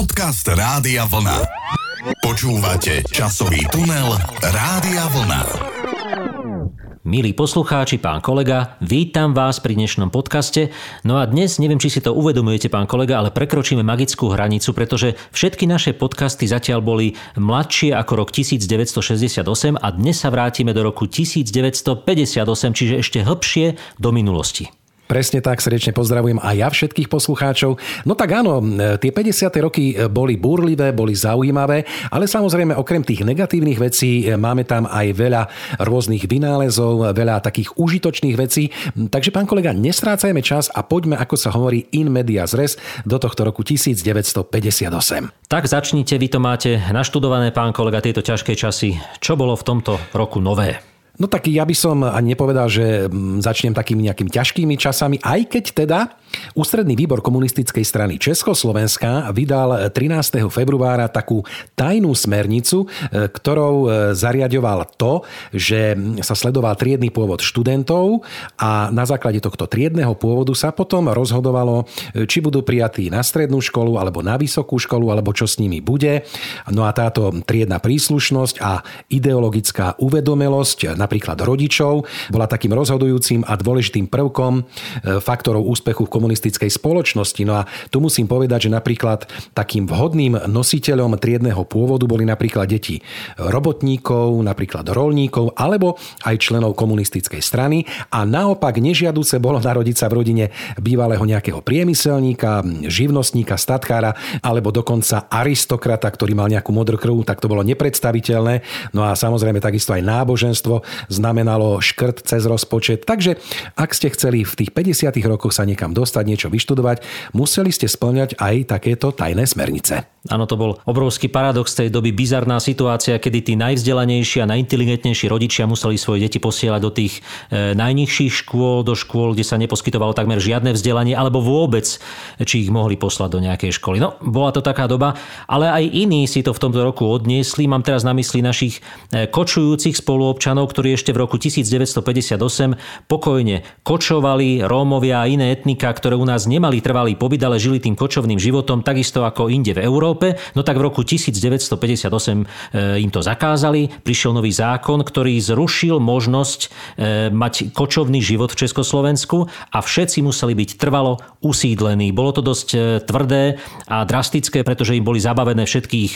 Podcast Rádia Vlna. Počúvate časový tunel Rádia Vlna. Milí poslucháči, pán kolega, vítam vás pri dnešnom podcaste. No a dnes, neviem, či si to uvedomujete, pán kolega, ale prekročíme magickú hranicu, pretože všetky naše podcasty zatiaľ boli mladšie ako rok 1968 a dnes sa vrátime do roku 1958, čiže ešte hĺbšie do minulosti. Presne tak, srdečne pozdravujem aj ja všetkých poslucháčov. No tak áno, tie 50. roky boli búrlivé, boli zaujímavé, ale samozrejme okrem tých negatívnych vecí máme tam aj veľa rôznych vynálezov, veľa takých užitočných vecí. Takže pán kolega, nestrácajme čas a poďme, ako sa hovorí, in media res do tohto roku 1958. Tak začnite, vy to máte naštudované, pán kolega, tieto ťažké časy. Čo bolo v tomto roku nové? No tak ja by som ani nepovedal, že mm, začnem takými nejakými ťažkými časami, aj keď teda Ústredný výbor komunistickej strany Československa vydal 13. februára takú tajnú smernicu, e, ktorou e, zariadoval to, že sa sledoval triedny pôvod študentov a na základe tohto triedného pôvodu sa potom rozhodovalo, e, či budú prijatí na strednú školu alebo na vysokú školu, alebo čo s nimi bude. No a táto triedna príslušnosť a ideologická uvedomelosť napríklad rodičov bola takým rozhodujúcim a dôležitým prvkom faktorov úspechu v komunistickej spoločnosti. No a tu musím povedať, že napríklad takým vhodným nositeľom triedného pôvodu boli napríklad deti robotníkov, napríklad rolníkov alebo aj členov komunistickej strany a naopak nežiaduce bolo narodiť sa v rodine bývalého nejakého priemyselníka, živnostníka, statkára alebo dokonca aristokrata, ktorý mal nejakú modrú krv, tak to bolo nepredstaviteľné. No a samozrejme takisto aj náboženstvo znamenalo škrt cez rozpočet. Takže ak ste chceli v tých 50 rokoch sa niekam dostať, dostať, niečo vyštudovať, museli ste splňať aj takéto tajné smernice. Áno, to bol obrovský paradox tej doby, bizarná situácia, kedy tí najvzdelanejší a najinteligentnejší rodičia museli svoje deti posielať do tých e, najnižších škôl, do škôl, kde sa neposkytovalo takmer žiadne vzdelanie, alebo vôbec, či ich mohli poslať do nejakej školy. No, bola to taká doba, ale aj iní si to v tomto roku odniesli. Mám teraz na mysli našich e, kočujúcich spoluobčanov, ktorí ešte v roku 1958 pokojne kočovali, Rómovia a iné etnika, ktoré u nás nemali trvalý pobyt, ale žili tým kočovným životom, takisto ako inde v Európe no tak v roku 1958 e, im to zakázali. Prišiel nový zákon, ktorý zrušil možnosť e, mať kočovný život v Československu a všetci museli byť trvalo usídlení. Bolo to dosť e, tvrdé a drastické, pretože im boli zabavené všetkých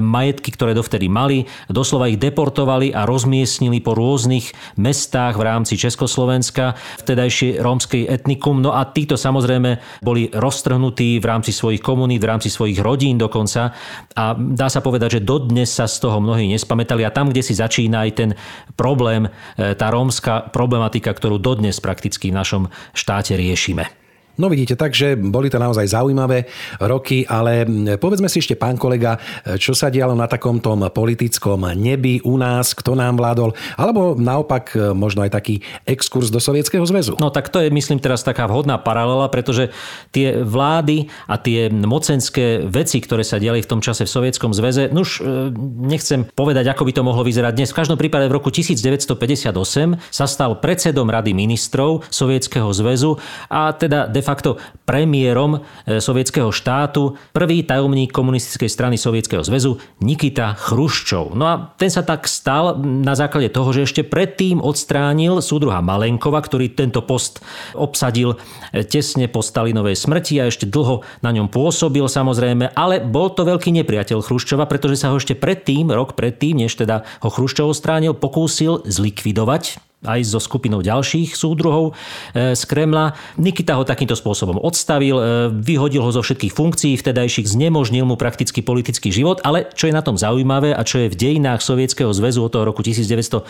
majetky, ktoré dovtedy mali. Doslova ich deportovali a rozmiestnili po rôznych mestách v rámci Československa, vtedajšie rómskej etnikum. No a títo samozrejme boli roztrhnutí v rámci svojich komunít, v rámci svojich rodín dokonca. A dá sa povedať, že dodnes sa z toho mnohí nespamätali. A tam, kde si začína aj ten problém, e, tá rómska problematika, ktorú dodnes prakticky v našom štáte riešime. No vidíte, takže boli to naozaj zaujímavé roky, ale povedzme si ešte, pán kolega, čo sa dialo na takom politickom nebi u nás, kto nám vládol, alebo naopak možno aj taký exkurs do Sovietskeho zväzu. No tak to je, myslím, teraz taká vhodná paralela, pretože tie vlády a tie mocenské veci, ktoré sa diali v tom čase v Sovietskom zväze, už e, nechcem povedať, ako by to mohlo vyzerať dnes. V každom prípade v roku 1958 sa stal predsedom Rady ministrov Sovietskeho zväzu a teda de facto premiérom e, sovietského štátu prvý tajomník komunistickej strany Sovietskeho zväzu Nikita Chruščov. No a ten sa tak stal na základe toho, že ešte predtým odstránil súdruha Malenkova, ktorý tento post obsadil e, tesne po Stalinovej smrti a ešte dlho na ňom pôsobil samozrejme, ale bol to veľký nepriateľ Chruščova, pretože sa ho ešte predtým, rok predtým, než teda ho Chruščov stránil, pokúsil zlikvidovať aj so skupinou ďalších súdruhov e, z Kremla. Nikita ho takýmto spôsobom odstavil, e, vyhodil ho zo všetkých funkcií vtedajších, znemožnil mu prakticky politický život, ale čo je na tom zaujímavé a čo je v dejinách Sovietskeho zväzu od toho roku 1917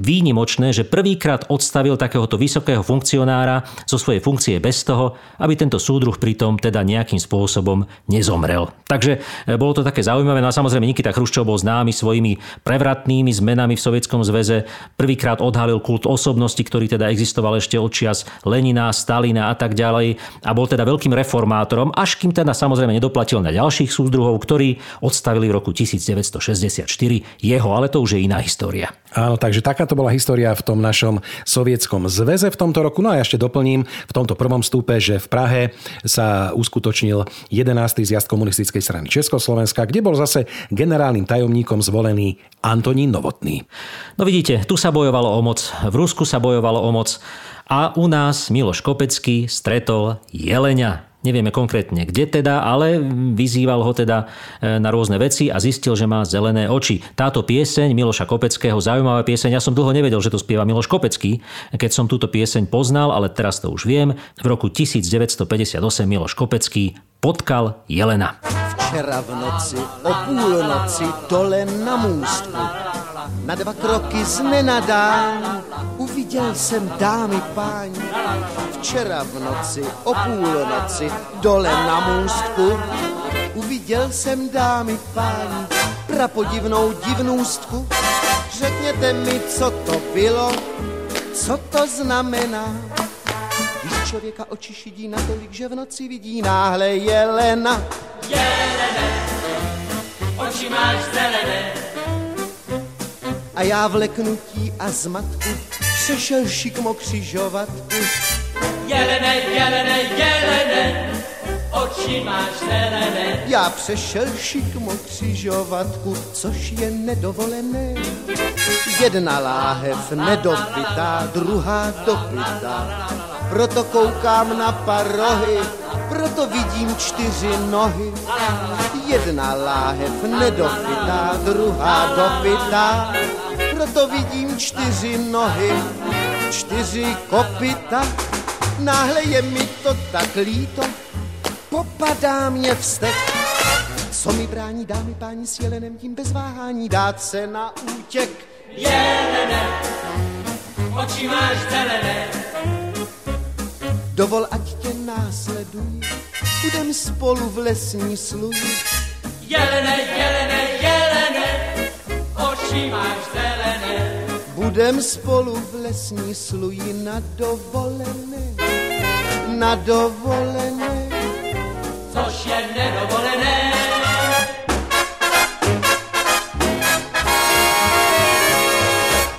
výnimočné, že prvýkrát odstavil takéhoto vysokého funkcionára zo svojej funkcie bez toho, aby tento súdruh pritom teda nejakým spôsobom nezomrel. Takže e, bolo to také zaujímavé. No a samozrejme Nikita Chruščov bol známy svojimi prevratnými zmenami v Sovietskom zväze prvýkrát odhalil kult osobnosti, ktorý teda existoval ešte od čias Lenina, Stalina a tak ďalej a bol teda veľkým reformátorom, až kým teda samozrejme nedoplatil na ďalších súzdruhov, ktorí odstavili v roku 1964 jeho, ale to už je iná história. Áno, takže takáto bola história v tom našom sovietskom zväze v tomto roku. No a ja ešte doplním v tomto prvom stupe, že v Prahe sa uskutočnil 11. zjazd komunistickej strany Československa, kde bol zase generálnym tajomníkom zvolený Antonín Novotný. No vidíte, tu sa bojovalo o moc, v Rusku sa bojovalo o moc a u nás Miloš Kopecký stretol Jelenia. Nevieme konkrétne kde teda, ale vyzýval ho teda e, na rôzne veci a zistil, že má zelené oči. Táto pieseň Miloša Kopeckého, zaujímavá pieseň, ja som dlho nevedel, že to spieva Miloš Kopecký, keď som túto pieseň poznal, ale teraz to už viem. V roku 1958 Miloš Kopecký potkal Jelena. Včera v noci o půlnoci dole na můstku na dva kroky z nenadán uviděl jsem dámy páni. Včera v noci o půlnoci dole na můstku uviděl jsem dámy páni. Prapodivnou divnůstku, řekněte mi, co to bylo, co to znamená. Když člověka oči šidí natolik, že v noci vidí náhle jelena. Jelene, oči máš zelené, a já v leknutí a zmatku přešel šikmo křižovatku. Jelene, jelene, jelene, oči máš zelené. Já přešel šikmo křižovatku, což je nedovolené. Jedna láhev nedopitá, druhá dopitá. Proto koukám na parohy, proto vidím čtyři nohy. Jedna láhev nedopitá, druhá dopitá proto vidím čtyři nohy, čtyři kopita. Náhle je mi to tak líto, popadá mě vztek. Co mi brání, dámy, páni, s jelenem tím bez váhání dát se na útěk. Jelene, oči máš zelené. Dovol, ať tě následuji, budem spolu v lesní sluji. Jelene, jelene, jelene, oči máš zelené budem spolu v lesní sluji na dovolené, na dovolené. Což je nedovolené.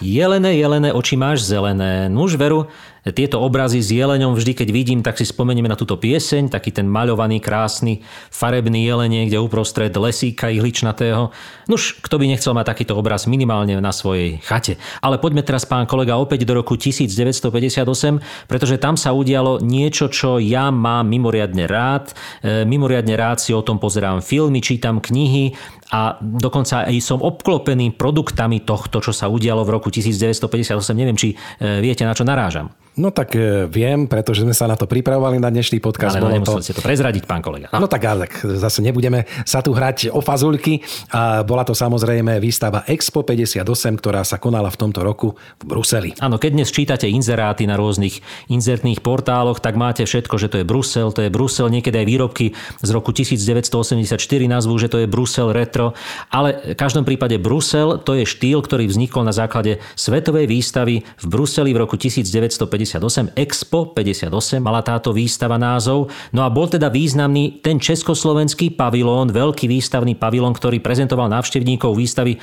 Jelené, jelené, oči máš zelené. Nuž veru, tieto obrazy s jeleňom vždy, keď vidím, tak si spomenieme na túto pieseň, taký ten maľovaný, krásny, farebný jelenie, kde uprostred lesíka ihličnatého. Nuž, kto by nechcel mať takýto obraz minimálne na svojej chate. Ale poďme teraz, pán kolega, opäť do roku 1958, pretože tam sa udialo niečo, čo ja mám mimoriadne rád. E, mimoriadne rád si o tom pozerám filmy, čítam knihy a dokonca aj som obklopený produktami tohto, čo sa udialo v roku 1958. Neviem, či e, viete, na čo narážam. No tak e, viem, pretože sme sa na to pripravovali na dnešný podcast. Ale no, to... ste to prezradiť, pán kolega. No. no tak, ale zase nebudeme sa tu hrať o fazulky. A bola to samozrejme výstava Expo 58, ktorá sa konala v tomto roku v Bruseli. Áno, keď dnes čítate inzeráty na rôznych inzertných portáloch, tak máte všetko, že to je Brusel, to je Brusel, niekedy aj výrobky z roku 1984 nazvú, že to je Brusel retro, ale v každom prípade Brusel to je štýl, ktorý vznikol na základe svetovej výstavy v Bruseli v roku 1950 58, Expo 58 mala táto výstava názov. No a bol teda významný ten československý pavilón, veľký výstavný pavilón, ktorý prezentoval návštevníkov výstavy e,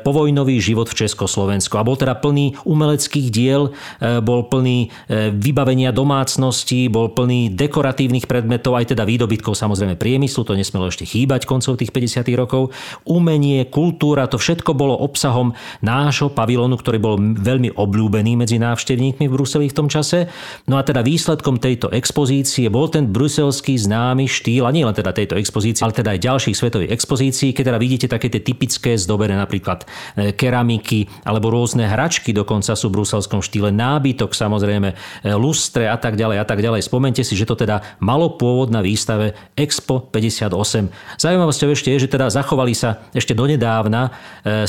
Povojnový život v Československu. A bol teda plný umeleckých diel, e, bol plný e, vybavenia domácností, bol plný dekoratívnych predmetov, aj teda výdobytkov samozrejme priemyslu, to nesmelo ešte chýbať koncov tých 50. rokov. Umenie, kultúra, to všetko bolo obsahom nášho pavilónu, ktorý bol veľmi obľúbený medzi návštevníkmi v Bruseli v tom čase. No a teda výsledkom tejto expozície bol ten bruselský známy štýl, a nie len teda tejto expozície, ale teda aj ďalších svetových expozícií, keď teda vidíte také tie typické zdobené napríklad e, keramiky alebo rôzne hračky dokonca sú v bruselskom štýle, nábytok samozrejme, e, lustre a tak ďalej a tak ďalej. Spomente si, že to teda malo pôvod na výstave Expo 58. Zaujímavosťou ešte je, že teda zachovali sa ešte donedávna e,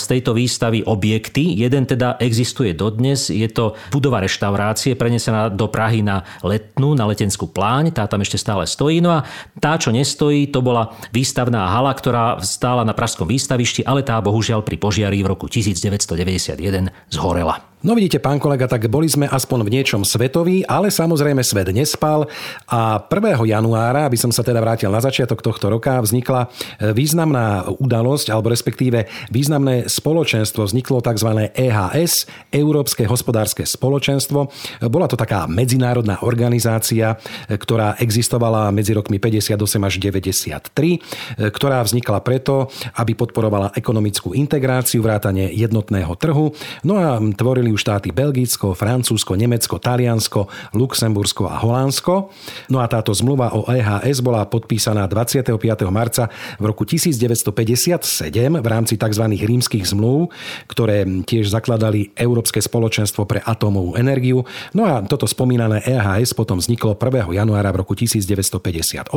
z tejto výstavy objekty. Jeden teda existuje dodnes, je to budova reštaurácie, prenesená do Prahy na letnú, na letenskú pláň, tá tam ešte stále stojí. No a tá, čo nestojí, to bola výstavná hala, ktorá stála na Pražskom výstavišti, ale tá bohužiaľ pri požiari v roku 1991 zhorela. No vidíte, pán kolega, tak boli sme aspoň v niečom svetoví, ale samozrejme svet nespal a 1. januára, aby som sa teda vrátil na začiatok tohto roka, vznikla e, významná udalosť, alebo respektíve významné spoločenstvo. Vzniklo tzv. EHS, Európske hospodárske spoločenstvo. Bola to taká medzinárodná organizácia, e, ktorá existovala medzi rokmi 58 až 93, e, ktorá vznikla preto, aby podporovala ekonomickú integráciu, vrátanie jednotného trhu. No a tvorili tvorili ju štáty Belgicko, Francúzsko, Nemecko, Taliansko, Luxembursko a Holandsko. No a táto zmluva o EHS bola podpísaná 25. marca v roku 1957 v rámci tzv. rímskych zmluv, ktoré tiež zakladali Európske spoločenstvo pre atómovú energiu. No a toto spomínané EHS potom vzniklo 1. januára v roku 1958,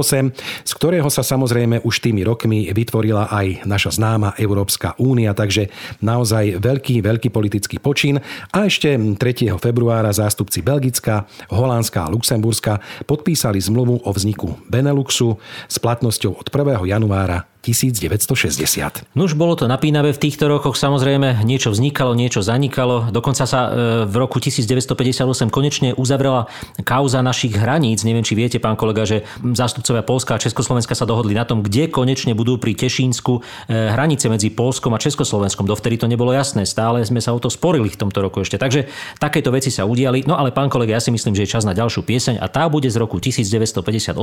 z ktorého sa samozrejme už tými rokmi vytvorila aj naša známa Európska únia, takže naozaj veľký, veľký politický počin. A ešte 3. februára zástupci Belgická, Holandska a Luxemburska podpísali zmluvu o vzniku Beneluxu s platnosťou od 1. januára 1960. No už bolo to napínavé v týchto rokoch, samozrejme niečo vznikalo, niečo zanikalo. Dokonca sa e, v roku 1958 konečne uzavrela kauza našich hraníc. Neviem, či viete, pán kolega, že zástupcovia Polska a Československa sa dohodli na tom, kde konečne budú pri Tešínsku e, hranice medzi Polskom a Československom. Dovtedy to nebolo jasné, stále sme sa o to sporili v tomto roku ešte. Takže takéto veci sa udiali. No ale pán kolega, ja si myslím, že je čas na ďalšiu pieseň a tá bude z roku 1958,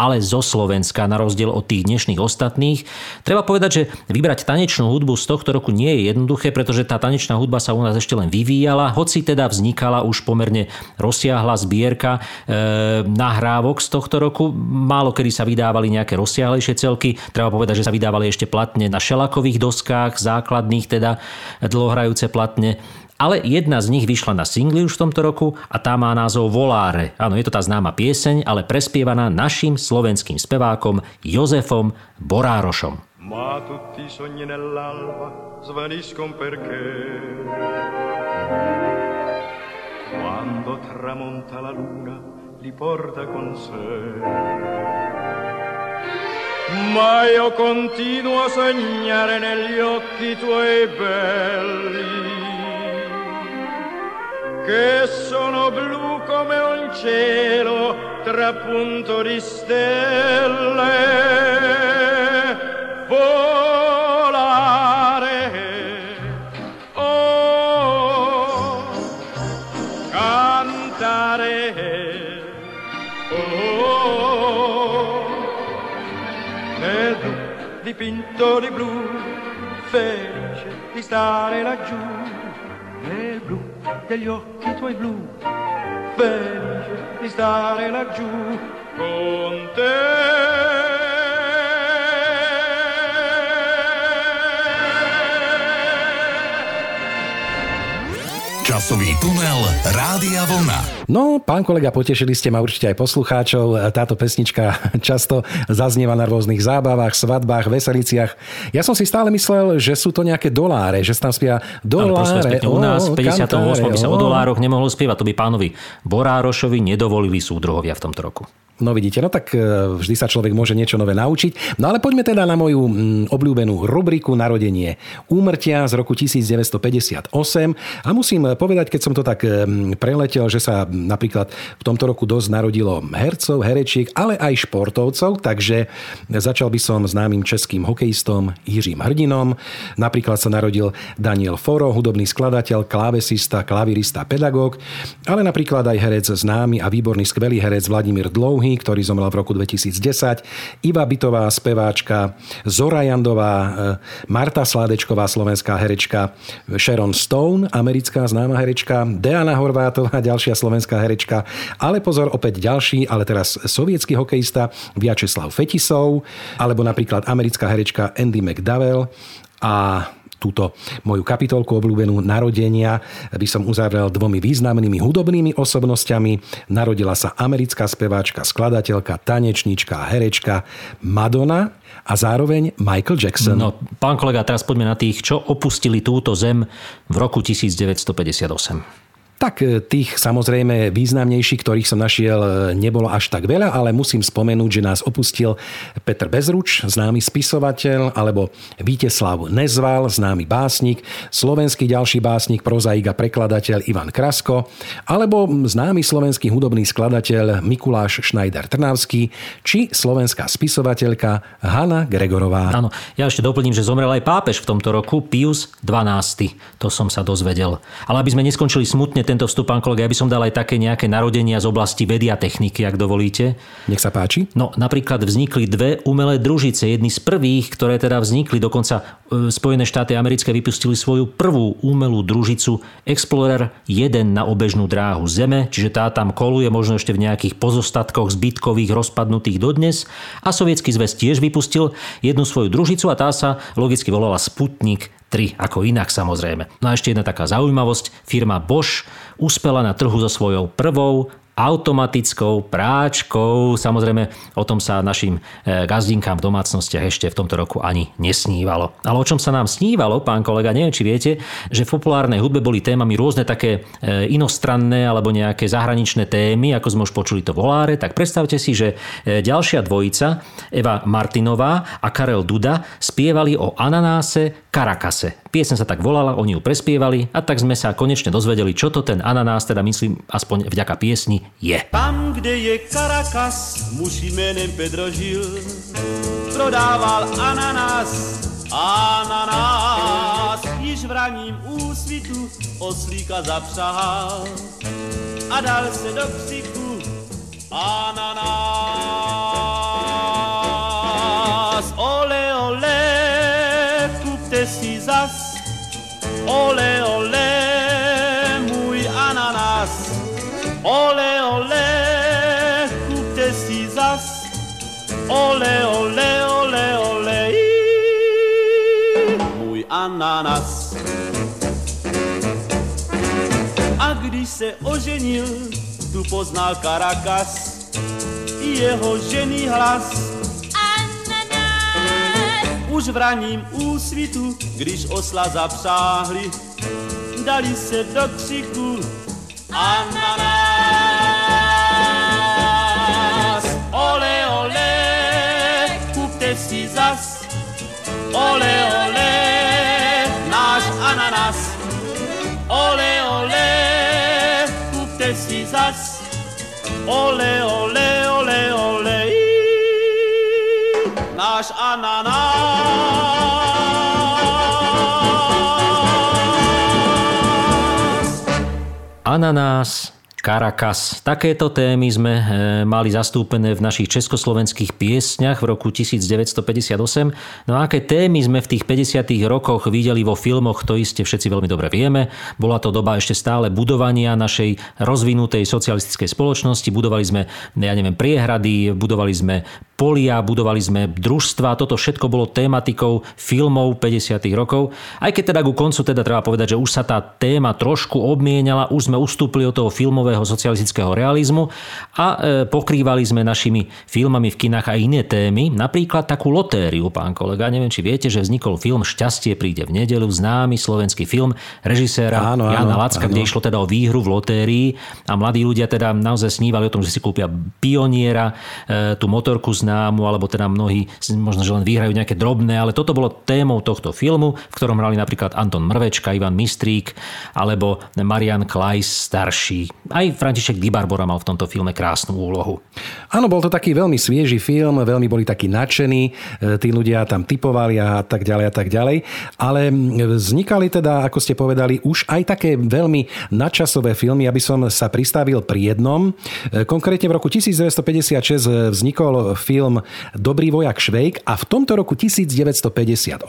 ale zo Slovenska, na rozdiel od tých dnešných ostatných iných. Treba povedať, že vybrať tanečnú hudbu z tohto roku nie je jednoduché, pretože tá tanečná hudba sa u nás ešte len vyvíjala, hoci teda vznikala už pomerne rozsiahla zbierka e, nahrávok z tohto roku. Málo kedy sa vydávali nejaké rozsiahlejšie celky. Treba povedať, že sa vydávali ešte platne na šelakových doskách, základných teda dlhohrajúce platne ale jedna z nich vyšla na singli už v tomto roku a tá má názov Voláre. Áno, je to tá známa pieseň, ale prespievaná našim slovenským spevákom Jozefom Borárošom. Ma tutti sogni nell'alba svaniscon perché Quando tramonta la luna li porta con sé Ma io continuo a sognare negli occhi tuoi belli che sono blu come un cielo trapunto di stelle. Volare, oh, cantare, oh, nel blu dipinto di blu, felice di stare laggiù, degli occhi tuoi blu, felice di stare laggiù con te. Časový tunel Rádia Vlna. No, pán kolega, potešili ste ma určite aj poslucháčov. Táto pesnička často zaznieva na rôznych zábavách, svadbách, veseliciach. Ja som si stále myslel, že sú to nejaké doláre, že tam spia doláre. u nás v 58 by sa o dolároch nemohlo spievať. To by pánovi Borárošovi nedovolili súdruhovia v tomto roku. No vidíte, no tak e, vždy sa človek môže niečo nové naučiť. No ale poďme teda na moju mm, obľúbenú rubriku Narodenie úmrtia z roku 1958. A musím povedať, keď som to tak mm, preletel, že sa napríklad v tomto roku dosť narodilo hercov, herečiek, ale aj športovcov, takže začal by som známym českým hokejistom Jiřím Hrdinom. Napríklad sa narodil Daniel Foro, hudobný skladateľ, klávesista, klavirista, pedagóg, ale napríklad aj herec známy a výborný skvelý herec Vladimír Dlouhý, Černý, ktorý zomrel v roku 2010, Iva Bitová, speváčka, Zora Jandová, e, Marta Sládečková, slovenská herečka, Sharon Stone, americká známa herečka, Deana Horvátová, ďalšia slovenská herečka, ale pozor, opäť ďalší, ale teraz sovietský hokejista Viačeslav Fetisov, alebo napríklad americká herečka Andy McDowell a túto moju kapitolku obľúbenú narodenia by som uzavrel dvomi významnými hudobnými osobnosťami. Narodila sa americká speváčka, skladateľka, tanečníčka herečka Madonna a zároveň Michael Jackson. No, pán kolega, teraz poďme na tých, čo opustili túto zem v roku 1958. Tak e, tých samozrejme významnejších, ktorých som našiel, e, nebolo až tak veľa, ale musím spomenúť, že nás opustil Petr Bezruč, známy spisovateľ, alebo Víteslav Nezval, známy básnik, slovenský ďalší básnik, prozaik a prekladateľ Ivan Krasko, alebo známy slovenský hudobný skladateľ Mikuláš Schneider Trnavský, či slovenská spisovateľka Hanna Gregorová. Áno, ja ešte doplním, že zomrel aj pápež v tomto roku, Pius 12. To som sa dozvedel. Ale aby sme neskončili smutne tento vstup, pán kolega, ja by som dal aj také nejaké narodenia z oblasti vedy a techniky, ak dovolíte. Nech sa páči. No, napríklad vznikli dve umelé družice. Jedny z prvých, ktoré teda vznikli, dokonca e, Spojené štáty americké vypustili svoju prvú umelú družicu Explorer 1 na obežnú dráhu Zeme, čiže tá tam koluje možno ešte v nejakých pozostatkoch zbytkových rozpadnutých dodnes. A sovietský zväz tiež vypustil jednu svoju družicu a tá sa logicky volala Sputnik 3, ako inak samozrejme. No a ešte jedna taká zaujímavosť. Firma Bosch uspela na trhu so svojou prvou automatickou práčkou. Samozrejme, o tom sa našim e, gazdinkám v domácnostiach ešte v tomto roku ani nesnívalo. Ale o čom sa nám snívalo, pán kolega, neviem, či viete, že v populárnej hudbe boli témami rôzne také e, inostranné alebo nejaké zahraničné témy, ako sme už počuli to voláre, tak predstavte si, že e, ďalšia dvojica, Eva Martinová a Karel Duda, spievali o ananáse Karakase. Piesen sa tak volala, oni ju prespievali a tak sme sa konečne dozvedeli, čo to ten ananás, teda myslím aspoň vďaka piesni, je. Tam, kde je Caracas, muž jménem Pedro žil, prodával ananas, ananas, již v raním úsvitu oslíka zapřahal a dal se do křiku ananas. Ole, ole, kupte si zas, ole, ole, můj ananas. Ole, ole, se oženil, tu poznal Caracas, i jeho žený hlas. Už v raním úsvitu, když osla zapřáhli, dali se do křiku ananas. Ole, ole, kupte si zas, ole, ole, ole, ole, ole, ole, i, náš ananas. Ananás, Caracas. Takéto témy sme e, mali zastúpené v našich československých piesňach v roku 1958. No a aké témy sme v tých 50. rokoch videli vo filmoch, to iste všetci veľmi dobre vieme. Bola to doba ešte stále budovania našej rozvinutej socialistickej spoločnosti. Budovali sme, ja neviem, priehrady, budovali sme polia, budovali sme družstva. Toto všetko bolo tematikou filmov 50. rokov. Aj keď teda ku koncu teda treba povedať, že už sa tá téma trošku obmienala, už sme ustúpili od toho filmového socialistického realizmu a e, pokrývali sme našimi filmami v kinách aj iné témy, napríklad takú lotériu, pán kolega. Neviem, či viete, že vznikol film Šťastie príde v nedelu, známy slovenský film režiséra Áno, áno, Jana Lacka, áno. kde išlo teda o výhru v lotérii a mladí ľudia teda naozaj snívali o tom, že si kúpia pioniera, e, tú motorku známu, alebo teda mnohí možno, že len vyhrajú nejaké drobné, ale toto bolo témou tohto filmu, v ktorom hrali napríklad Anton Mrvečka, Ivan Mistrík alebo Marian Klajs starší. Aj František Di mal v tomto filme krásnu úlohu. Áno, bol to taký veľmi svieži film, veľmi boli takí nadšení, e, tí ľudia tam typovali a tak ďalej a tak ďalej. Ale vznikali teda, ako ste povedali, už aj také veľmi nadčasové filmy, aby som sa pristavil pri jednom. E, Konkrétne v roku 1956 vznikol film Dobrý vojak Švejk a v tomto roku 1958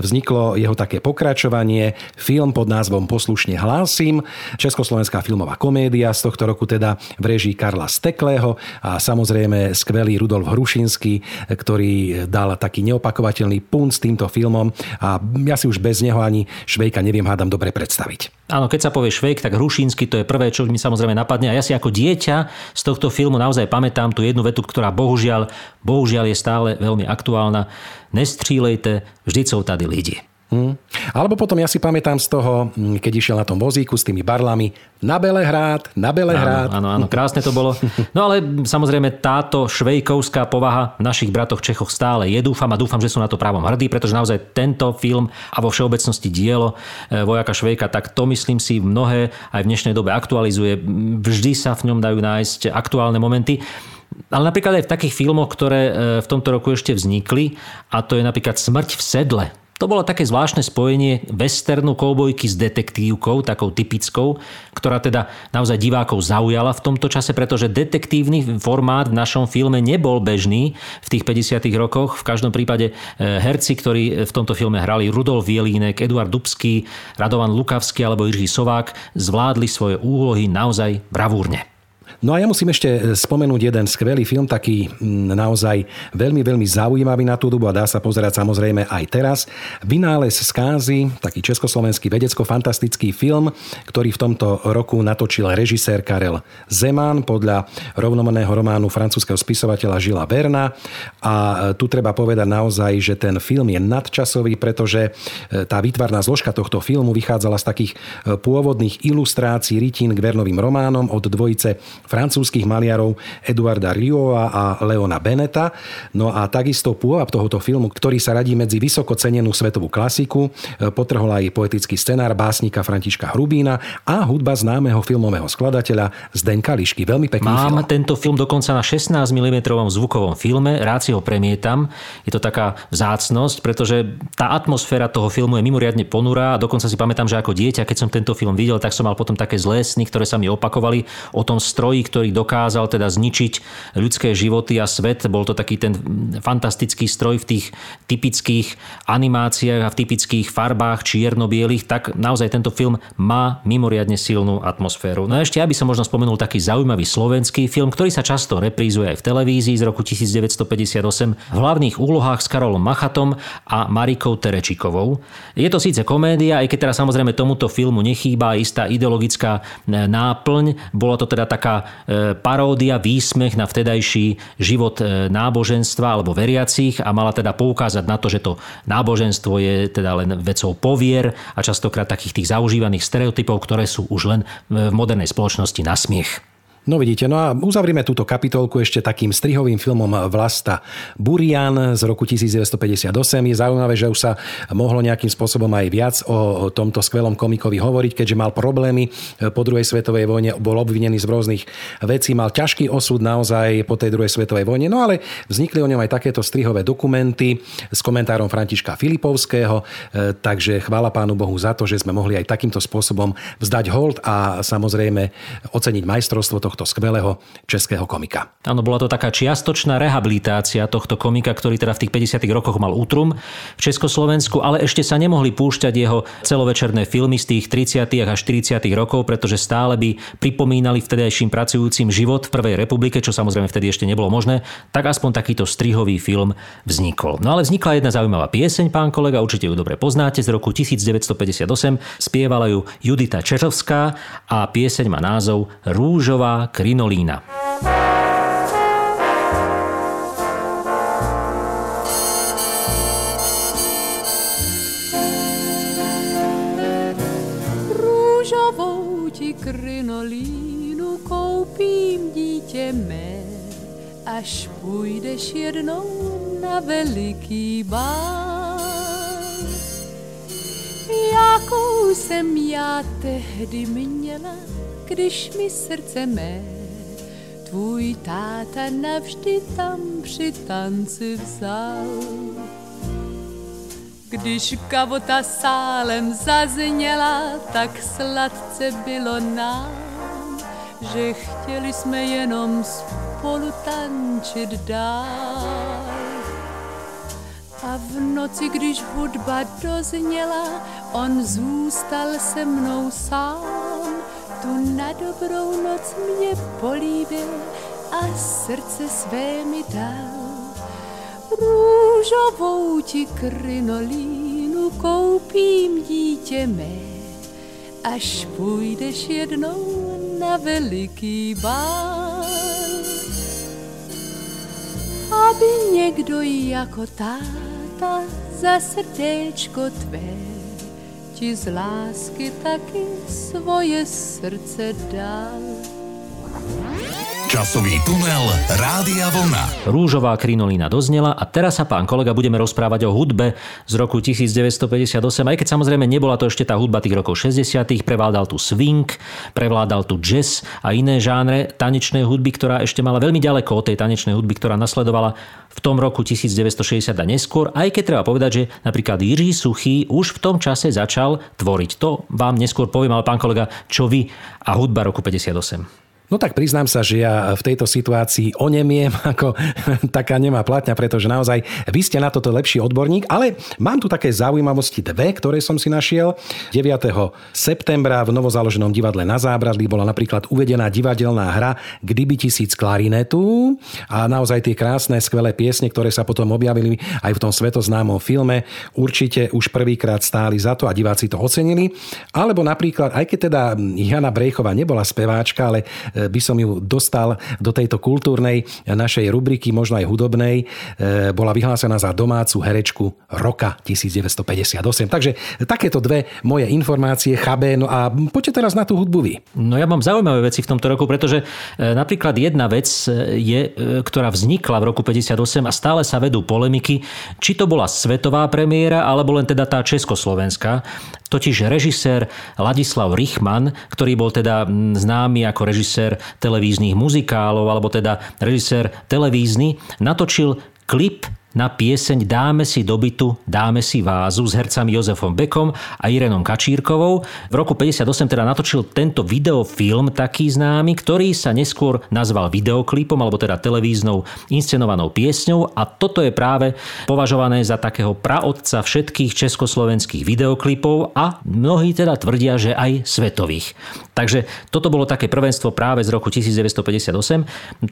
vzniklo jeho také pokračovanie, film pod názvom Poslušne hlásim, Československá filmová komédia z tohto roku teda v režii Karla Steklého a samozrejme skvelý Rudolf Hrušinský, ktorý dal taký neopakovateľný punt s týmto filmom a ja si už bez neho ani Švejka neviem hádam dobre predstaviť. Áno, keď sa povie Švejk, tak Hrušínsky to je prvé, čo mi samozrejme napadne. A ja si ako dieťa z tohto filmu naozaj pamätám tú jednu vetu, ktorá bohužiaľ, bohužiaľ je stále veľmi aktuálna. Nestřílejte, vždy sú tady lidi. Hmm. Alebo potom ja si pamätám z toho, hm, keď išiel na tom vozíku s tými barlami na Belehrad, na Belehrad. Áno, áno, áno, krásne to bolo. No ale samozrejme táto švejkovská povaha v našich bratoch Čechoch stále je. Dúfam a dúfam, že sú na to právom hrdí, pretože naozaj tento film a vo všeobecnosti dielo e, vojaka Švejka, tak to myslím si mnohé aj v dnešnej dobe aktualizuje. Vždy sa v ňom dajú nájsť aktuálne momenty. Ale napríklad aj v takých filmoch, ktoré e, v tomto roku ešte vznikli, a to je napríklad Smrť v sedle. To bolo také zvláštne spojenie westernu koubojky s detektívkou, takou typickou, ktorá teda naozaj divákov zaujala v tomto čase, pretože detektívny formát v našom filme nebol bežný v tých 50. rokoch. V každom prípade e, herci, ktorí v tomto filme hrali Rudolf Vielínek, Eduard Dubský, Radovan Lukavský alebo Jiří Sovák, zvládli svoje úlohy naozaj bravúrne. No a ja musím ešte e, spomenúť jeden skvelý film, taký naozaj veľmi, veľmi zaujímavý na tú dobu a dá sa pozerať samozrejme aj teraz. Vynález skázy, taký československý vedecko-fantastický film, ktorý v tomto roku natočil režisér Karel Zeman podľa rovnomenného románu francúzského spisovateľa Žila Verna. A e, tu treba povedať naozaj, že ten film je nadčasový, pretože e, tá výtvarná zložka tohto filmu vychádzala z takých pôvodných ilustrácií rytín k Vernovým románom od dvojice francúzskych maliarov Eduarda Riova a Leona Beneta. No a takisto pôvab tohoto filmu, ktorý sa radí medzi vysoko cenenú svetovú klasiku, e, potrhol aj poetický scenár básnika Františka Hrubína a hudba známeho filmového skladateľa Zdenka Lišky. Veľmi pekný Mám film. tento film dokonca na 16 mm zvukovom filme, rád si ho premietam. Je to taká vzácnosť, pretože tá atmosféra toho filmu je mimoriadne ponurá a dokonca si pamätám, že ako dieťa, keď som tento film videl, tak som mal potom také zlé sny, ktoré sa mi opakovali o tom stroji, ktorý dokázal teda zničiť ľudské životy a svet. Bol to taký ten fantastický stroj v tých typických animáciách a v typických farbách čierno-bielých, tak naozaj tento film má mimoriadne silnú atmosféru. No a ešte aby som možno spomenul taký zaujímavý slovenský film, ktorý sa často reprízuje aj v televízii z roku 1958 v hlavných úlohách s Karolom Machatom a Marikou Terečikovou. Je to síce komédia, aj keď teraz samozrejme tomuto filmu nechýba istá ideologická e, náplň. Bola to teda taká paródia, výsmech na vtedajší život e, náboženstva alebo veriacich a mala teda poukázať na to, že to náboženstvo je teda len vecou povier a častokrát takých tých zaužívaných stereotypov, ktoré sú už len v modernej spoločnosti na smiech. No vidíte, no a uzavrieme túto kapitolku ešte takým strihovým filmom Vlasta Burian z roku 1958. Je zaujímavé, že už sa mohlo nejakým spôsobom aj viac o tomto skvelom komikovi hovoriť, keďže mal problémy po druhej svetovej vojne, bol obvinený z rôznych vecí, mal ťažký osud naozaj po tej druhej svetovej vojne, no ale vznikli o ňom aj takéto strihové dokumenty s komentárom Františka Filipovského, e, takže chvála pánu Bohu za to, že sme mohli aj takýmto spôsobom vzdať hold a samozrejme oceniť majstrovstvo tohto skvelého českého komika. Áno, bola to taká čiastočná rehabilitácia tohto komika, ktorý teda v tých 50. rokoch mal útrum v Československu, ale ešte sa nemohli púšťať jeho celovečerné filmy z tých 30. až 40. rokov, pretože stále by pripomínali vtedajším pracujúcim život v Prvej republike, čo samozrejme vtedy ešte nebolo možné, tak aspoň takýto strihový film vznikol. No ale vznikla jedna zaujímavá pieseň, pán kolega, určite ju dobre poznáte, z roku 1958. Spievala ju Judita Čerovská a pieseň má názov Rúžová krinolína. Růžovou ti krinolínu koupím dítě mé, až půjdeš jednou na veliký bál. Jakou jsem já tehdy měla, když mi srdce mé tvůj táta navždy tam při tanci vzal. Když kavota sálem zazněla, tak sladce bylo nám, že chtěli jsme jenom spolu tančit dál. A v noci, když hudba dozněla, on zůstal se mnou sám tu na dobrou noc mě políbil a srdce své mi dal. Růžovou ti krinolínu koupím dítě mé, až půjdeš jednou na veliký bál. Aby někdo jako táta za srdéčko tvé ti z lásky taky svoje srdce dal. Časový tunel Rádia Vlna. Rúžová krinolína doznela a teraz sa pán kolega budeme rozprávať o hudbe z roku 1958, aj keď samozrejme nebola to ešte tá hudba tých rokov 60 prevládal tu swing, prevládal tu jazz a iné žánre tanečnej hudby, ktorá ešte mala veľmi ďaleko od tej tanečnej hudby, ktorá nasledovala v tom roku 1960 a neskôr, aj keď treba povedať, že napríklad Jiří Suchý už v tom čase začal tvoriť. To vám neskôr poviem, ale pán kolega, čo vy a hudba roku 58. No tak priznám sa, že ja v tejto situácii onemiem ako taká nemá platňa, pretože naozaj vy ste na toto lepší odborník, ale mám tu také zaujímavosti dve, ktoré som si našiel. 9. septembra v novozaloženom divadle na Zábradlí bola napríklad uvedená divadelná hra Kdyby tisíc klarinetu a naozaj tie krásne, skvelé piesne, ktoré sa potom objavili aj v tom svetoznámom filme, určite už prvýkrát stáli za to a diváci to ocenili. Alebo napríklad, aj keď teda Jana Brejchová nebola speváčka, ale by som ju dostal do tejto kultúrnej našej rubriky, možno aj hudobnej. E, bola vyhlásená za domácu herečku roka 1958. Takže takéto dve moje informácie chabé. No a poďte teraz na tú hudbu vy. No ja mám zaujímavé veci v tomto roku, pretože e, napríklad jedna vec e, je, ktorá vznikla v roku 58 a stále sa vedú polemiky, či to bola svetová premiéra, alebo len teda tá československá. Totiž režisér Ladislav Richman, ktorý bol teda známy ako režisér televíznych muzikálov, alebo teda režisér televízny, natočil klip na pieseň Dáme si dobytu, dáme si vázu s hercami Jozefom Bekom a Irenom Kačírkovou. V roku 58 teda natočil tento videofilm taký známy, ktorý sa neskôr nazval videoklipom alebo teda televíznou inscenovanou piesňou a toto je práve považované za takého praotca všetkých československých videoklipov a mnohí teda tvrdia, že aj svetových. Takže toto bolo také prvenstvo práve z roku 1958.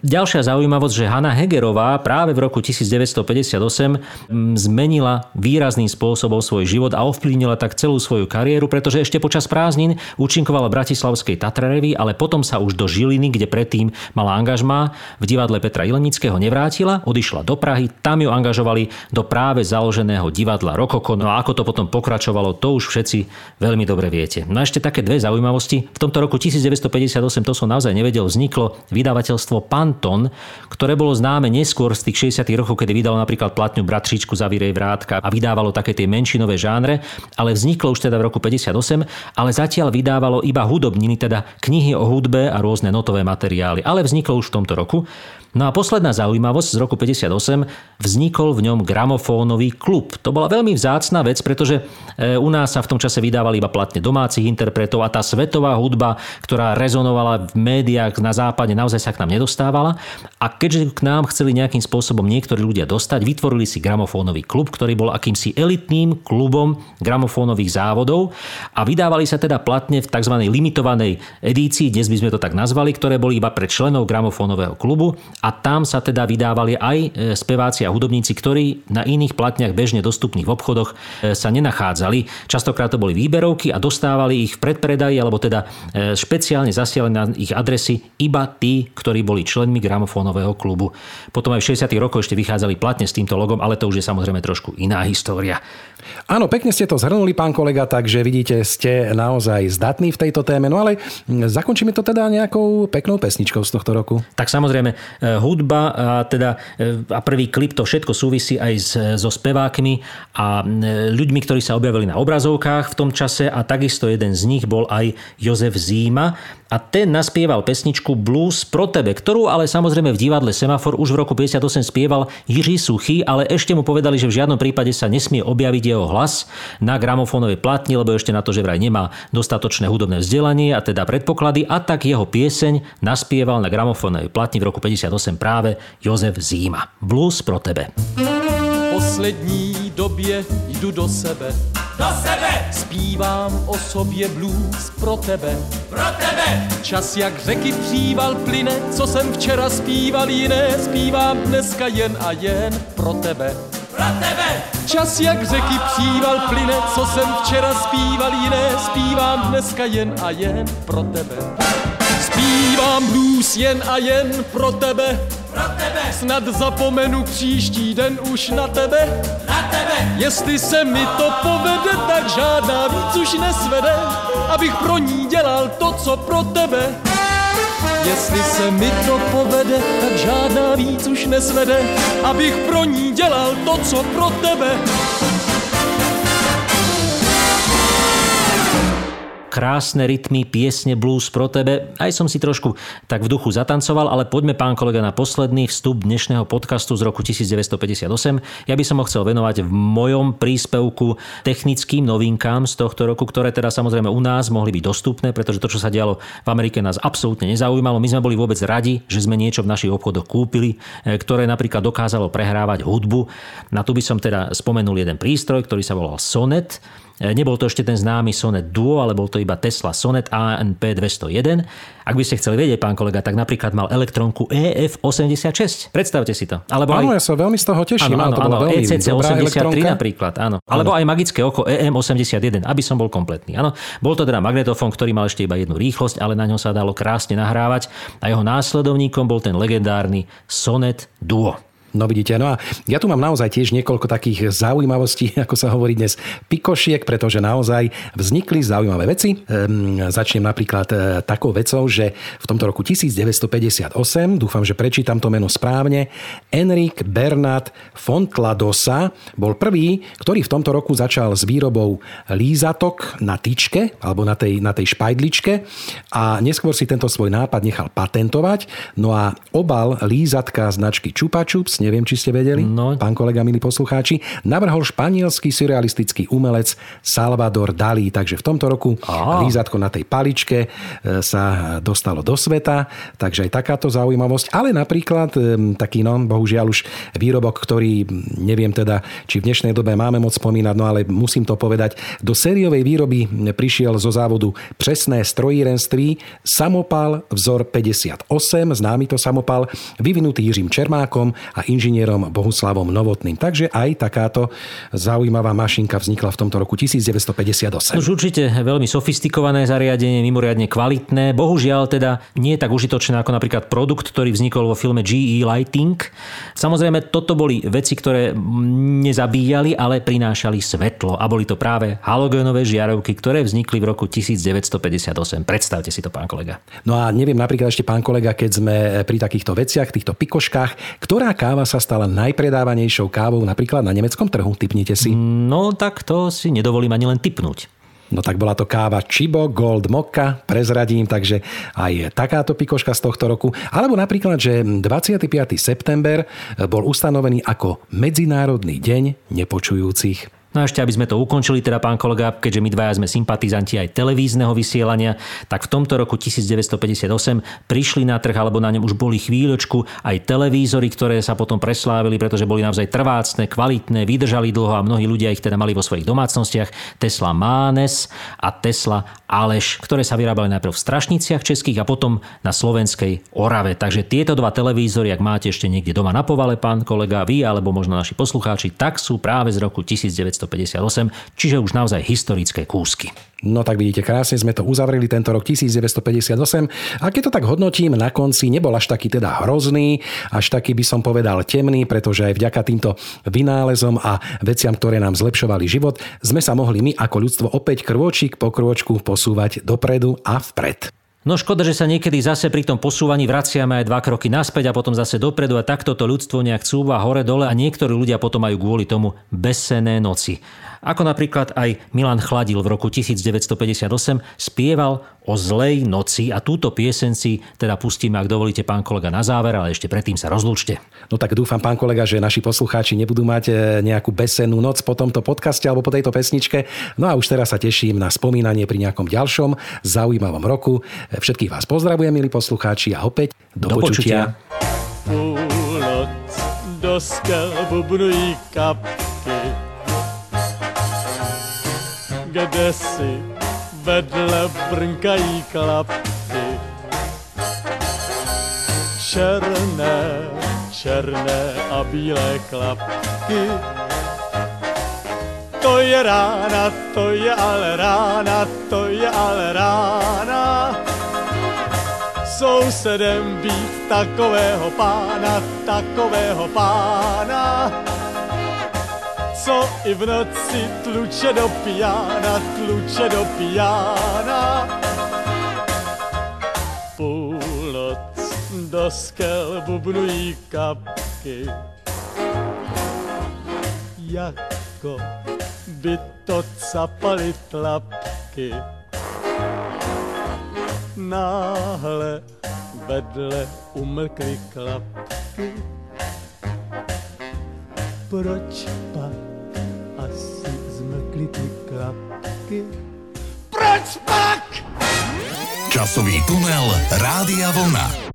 Ďalšia zaujímavosť, že Hanna Hegerová práve v roku 1958 Mm, zmenila výrazným spôsobom svoj život a ovplyvnila tak celú svoju kariéru, pretože ešte počas prázdnin účinkovala v Bratislavskej Tatrarevi, ale potom sa už do Žiliny, kde predtým mala angažmá, v divadle Petra Ilenického nevrátila, odišla do Prahy, tam ju angažovali do práve založeného divadla Rokoko. No a ako to potom pokračovalo, to už všetci veľmi dobre viete. No a ešte také dve zaujímavosti. V tomto roku 1958, to som naozaj nevedel, vzniklo vydavateľstvo Panton, ktoré bolo známe neskôr z tých 60. rokov, kedy vydalo napríklad platňu Bratříčku Zavírej vrátka a vydávalo také tie menšinové žánre, ale vzniklo už teda v roku 58, ale zatiaľ vydávalo iba hudobniny, teda knihy o hudbe a rôzne notové materiály, ale vzniklo už v tomto roku. No a posledná zaujímavosť z roku 58, vznikol v ňom gramofónový klub. To bola veľmi vzácna vec, pretože e, u nás sa v tom čase vydávali iba platne domácich interpretov a tá svetová hudba, ktorá rezonovala v médiách na západe, naozaj sa k nám nedostávala. A keďže k nám chceli nejakým spôsobom niektorí ľudia dostať, vytvorili si gramofónový klub, ktorý bol akýmsi elitným klubom gramofónových závodov a vydávali sa teda platne v tzv. limitovanej edícii, dnes by sme to tak nazvali, ktoré boli iba pre členov gramofónového klubu a tam sa teda vydávali aj e, speváci a hudobníci, ktorí na iných platniach bežne dostupných v obchodoch e, sa nenachádzali. Častokrát to boli výberovky a dostávali ich v predpredaji alebo teda e, špeciálne zasielali na ich adresy iba tí, ktorí boli členmi gramofónového klubu. Potom aj v 60. rokoch ešte vychádzali platne s týmto logom, ale to už je samozrejme trošku iná história. Áno, pekne ste to zhrnuli, pán kolega, takže vidíte, ste naozaj zdatní v tejto téme. No ale zakončíme to teda nejakou peknou pesničkou z tohto roku. Tak samozrejme, hudba a, teda, e, a prvý klip, to všetko súvisí aj s, so spevákmi a e, ľuďmi, ktorí sa objavili na obrazovkách v tom čase a takisto jeden z nich bol aj Jozef Zíma a ten naspieval pesničku Blues pro tebe, ktorú ale samozrejme v divadle Semafor už v roku 58 spieval Jiří Suchý, ale ešte mu povedali, že v žiadnom prípade sa nesmie objaviť jeho hlas na gramofónovej platni, lebo ešte na to, že vraj nemá dostatočné hudobné vzdelanie a teda predpoklady a tak jeho pieseň naspieval na gramofónovej platni v roku 58 práve Jozef Zíma. Blues pro tebe. poslední době jdu do sebe do sebe, Zpívám o sobě blues pro tebe. pro tebe, Čas jak řeky příval plyne, co jsem včera zpíval jiné, zpívám dneska jen a jen pro tebe. pro tebe, Čas jak řeky příval plyne, co jsem včera zpíval jiné, zpívám dneska jen a jen pro tebe. Zpívám blues jen a jen pro tebe, pro tebe, snad zapomenu příští den už na tebe. Na tebe, Jestli se mi to povede, tak žádná víc už nesvede, abych pro ní dělal to, co pro tebe. Jestli se mi to povede, tak žádná víc už nesvede, abych pro ní dělal to, co pro tebe. Krásne rytmy, piesne blues pro tebe. Aj som si trošku tak v duchu zatancoval, ale poďme pán kolega na posledný vstup dnešného podcastu z roku 1958. Ja by som ho chcel venovať v mojom príspevku technickým novinkám z tohto roku, ktoré teda samozrejme u nás mohli byť dostupné, pretože to, čo sa dialo v Amerike, nás absolútne nezaujímalo. My sme boli vôbec radi, že sme niečo v našich obchodoch kúpili, e, ktoré napríklad dokázalo prehrávať hudbu. Na tu by som teda spomenul jeden prístroj, ktorý sa volal Sonet. E, Nebol to ešte ten známy Sonet Duo, ale bol to iba Tesla Sonet ANP 201. Ak by ste chceli vedieť, pán kolega, tak napríklad mal elektronku EF86. Predstavte si to. Alebo Áno, aj... ja sa veľmi z toho teším. Áno, áno, to áno, ECC dobrá 83 elektronka. napríklad, áno. Alebo aj magické oko E EM81, aby som bol kompletný. Áno. Bol to teda magnetofón, ktorý mal ešte iba jednu rýchlosť, ale na ňo sa dalo krásne nahrávať a jeho následovníkom bol ten legendárny Sonet Duo. No vidíte, no a ja tu mám naozaj tiež niekoľko takých zaujímavostí, ako sa hovorí dnes, pikošiek, pretože naozaj vznikli zaujímavé veci. Ehm, začnem napríklad e, takou vecou, že v tomto roku 1958, dúfam, že prečítam to meno správne, Enrik Bernard Fontladosa bol prvý, ktorý v tomto roku začal s výrobou lízatok na tyčke alebo na tej, na tej špajdličke a neskôr si tento svoj nápad nechal patentovať. No a obal lízatka značky Chupa Chups, neviem, či ste vedeli, No. pán kolega, milí poslucháči, navrhol španielský surrealistický umelec Salvador Dalí. Takže v tomto roku Aha. lízatko na tej paličke e, sa dostalo do sveta, takže aj takáto zaujímavosť. Ale napríklad e, taký, no, bohužiaľ už výrobok, ktorý neviem teda, či v dnešnej dobe máme moc spomínať, no ale musím to povedať, do sériovej výroby prišiel zo závodu presné strojírenství samopal vzor 58, známy to samopal, vyvinutý Jiřím Čermákom a inžinierom Bohuslavom Novotným. Takže aj takáto zaujímavá mašinka vznikla v tomto roku 1958. Už určite veľmi sofistikované zariadenie, mimoriadne kvalitné. Bohužiaľ teda nie je tak užitočné ako napríklad produkt, ktorý vznikol vo filme GE Lighting. Samozrejme, toto boli veci, ktoré nezabíjali, ale prinášali svetlo. A boli to práve halogénové žiarovky, ktoré vznikli v roku 1958. Predstavte si to, pán kolega. No a neviem napríklad ešte, pán kolega, keď sme pri takýchto veciach, týchto pikoškách, ktorá káva sa stala najpredávanejšou kávou napríklad na nemeckom trhu? Typnite si. No tak to si nedovolím ani len typnúť. No tak bola to káva Chibo Gold Mokka, prezradím, takže aj takáto pikoška z tohto roku. Alebo napríklad, že 25. september bol ustanovený ako Medzinárodný deň nepočujúcich. No a ešte, aby sme to ukončili, teda pán kolega, keďže my dvaja sme sympatizanti aj televízneho vysielania, tak v tomto roku 1958 prišli na trh, alebo na ňom už boli chvíľočku aj televízory, ktoré sa potom preslávili, pretože boli naozaj trvácne, kvalitné, vydržali dlho a mnohí ľudia ich teda mali vo svojich domácnostiach. Tesla Mánes a Tesla Aleš, ktoré sa vyrábali najprv v Strašniciach českých a potom na slovenskej Orave. Takže tieto dva televízory, ak máte ešte niekde doma na povale, pán kolega, vy alebo možno naši poslucháči, tak sú práve z roku 1958, čiže už naozaj historické kúsky. No tak vidíte, krásne sme to uzavreli tento rok 1958. A keď to tak hodnotím, na konci nebol až taký teda hrozný, až taký by som povedal temný, pretože aj vďaka týmto vynálezom a veciam, ktoré nám zlepšovali život, sme sa mohli my ako ľudstvo opäť krôčik po krôčku posúvať dopredu a vpred. No škoda, že sa niekedy zase pri tom posúvaní vraciame aj dva kroky naspäť a potom zase dopredu a takto to ľudstvo nejak cúva hore dole a niektorí ľudia potom majú kvôli tomu bezsené noci. Ako napríklad aj Milan Chladil v roku 1958 spieval o zlej noci a túto piesen si teda pustíme, ak dovolíte, pán kolega, na záver, ale ešte predtým sa rozlúčte. No tak dúfam, pán kolega, že naši poslucháči nebudú mať e, nejakú besennú noc po tomto podcaste alebo po tejto pesničke. No a už teraz sa teším na spomínanie pri nejakom ďalšom zaujímavom roku. E, Všetkých vás pozdravujem, milí poslucháči, a opäť do, Do počutia. Půlnoc do skel bubnují kapky, kde si vedle brnkají klapky. Černé, černé a bílé klapky. To je rána, to je ale rána, to je ale rána sousedem být takového pána, takového pána, co i v noci tluče do pijána, tluče do pijána. Půlnoc do skel bubnují kapky, jako by to capaly tlapky. Náhle vedle umlkly klapky. Proč pak zmlkly ty klapky? Proč pak? Časový tunel Rádia Vlna.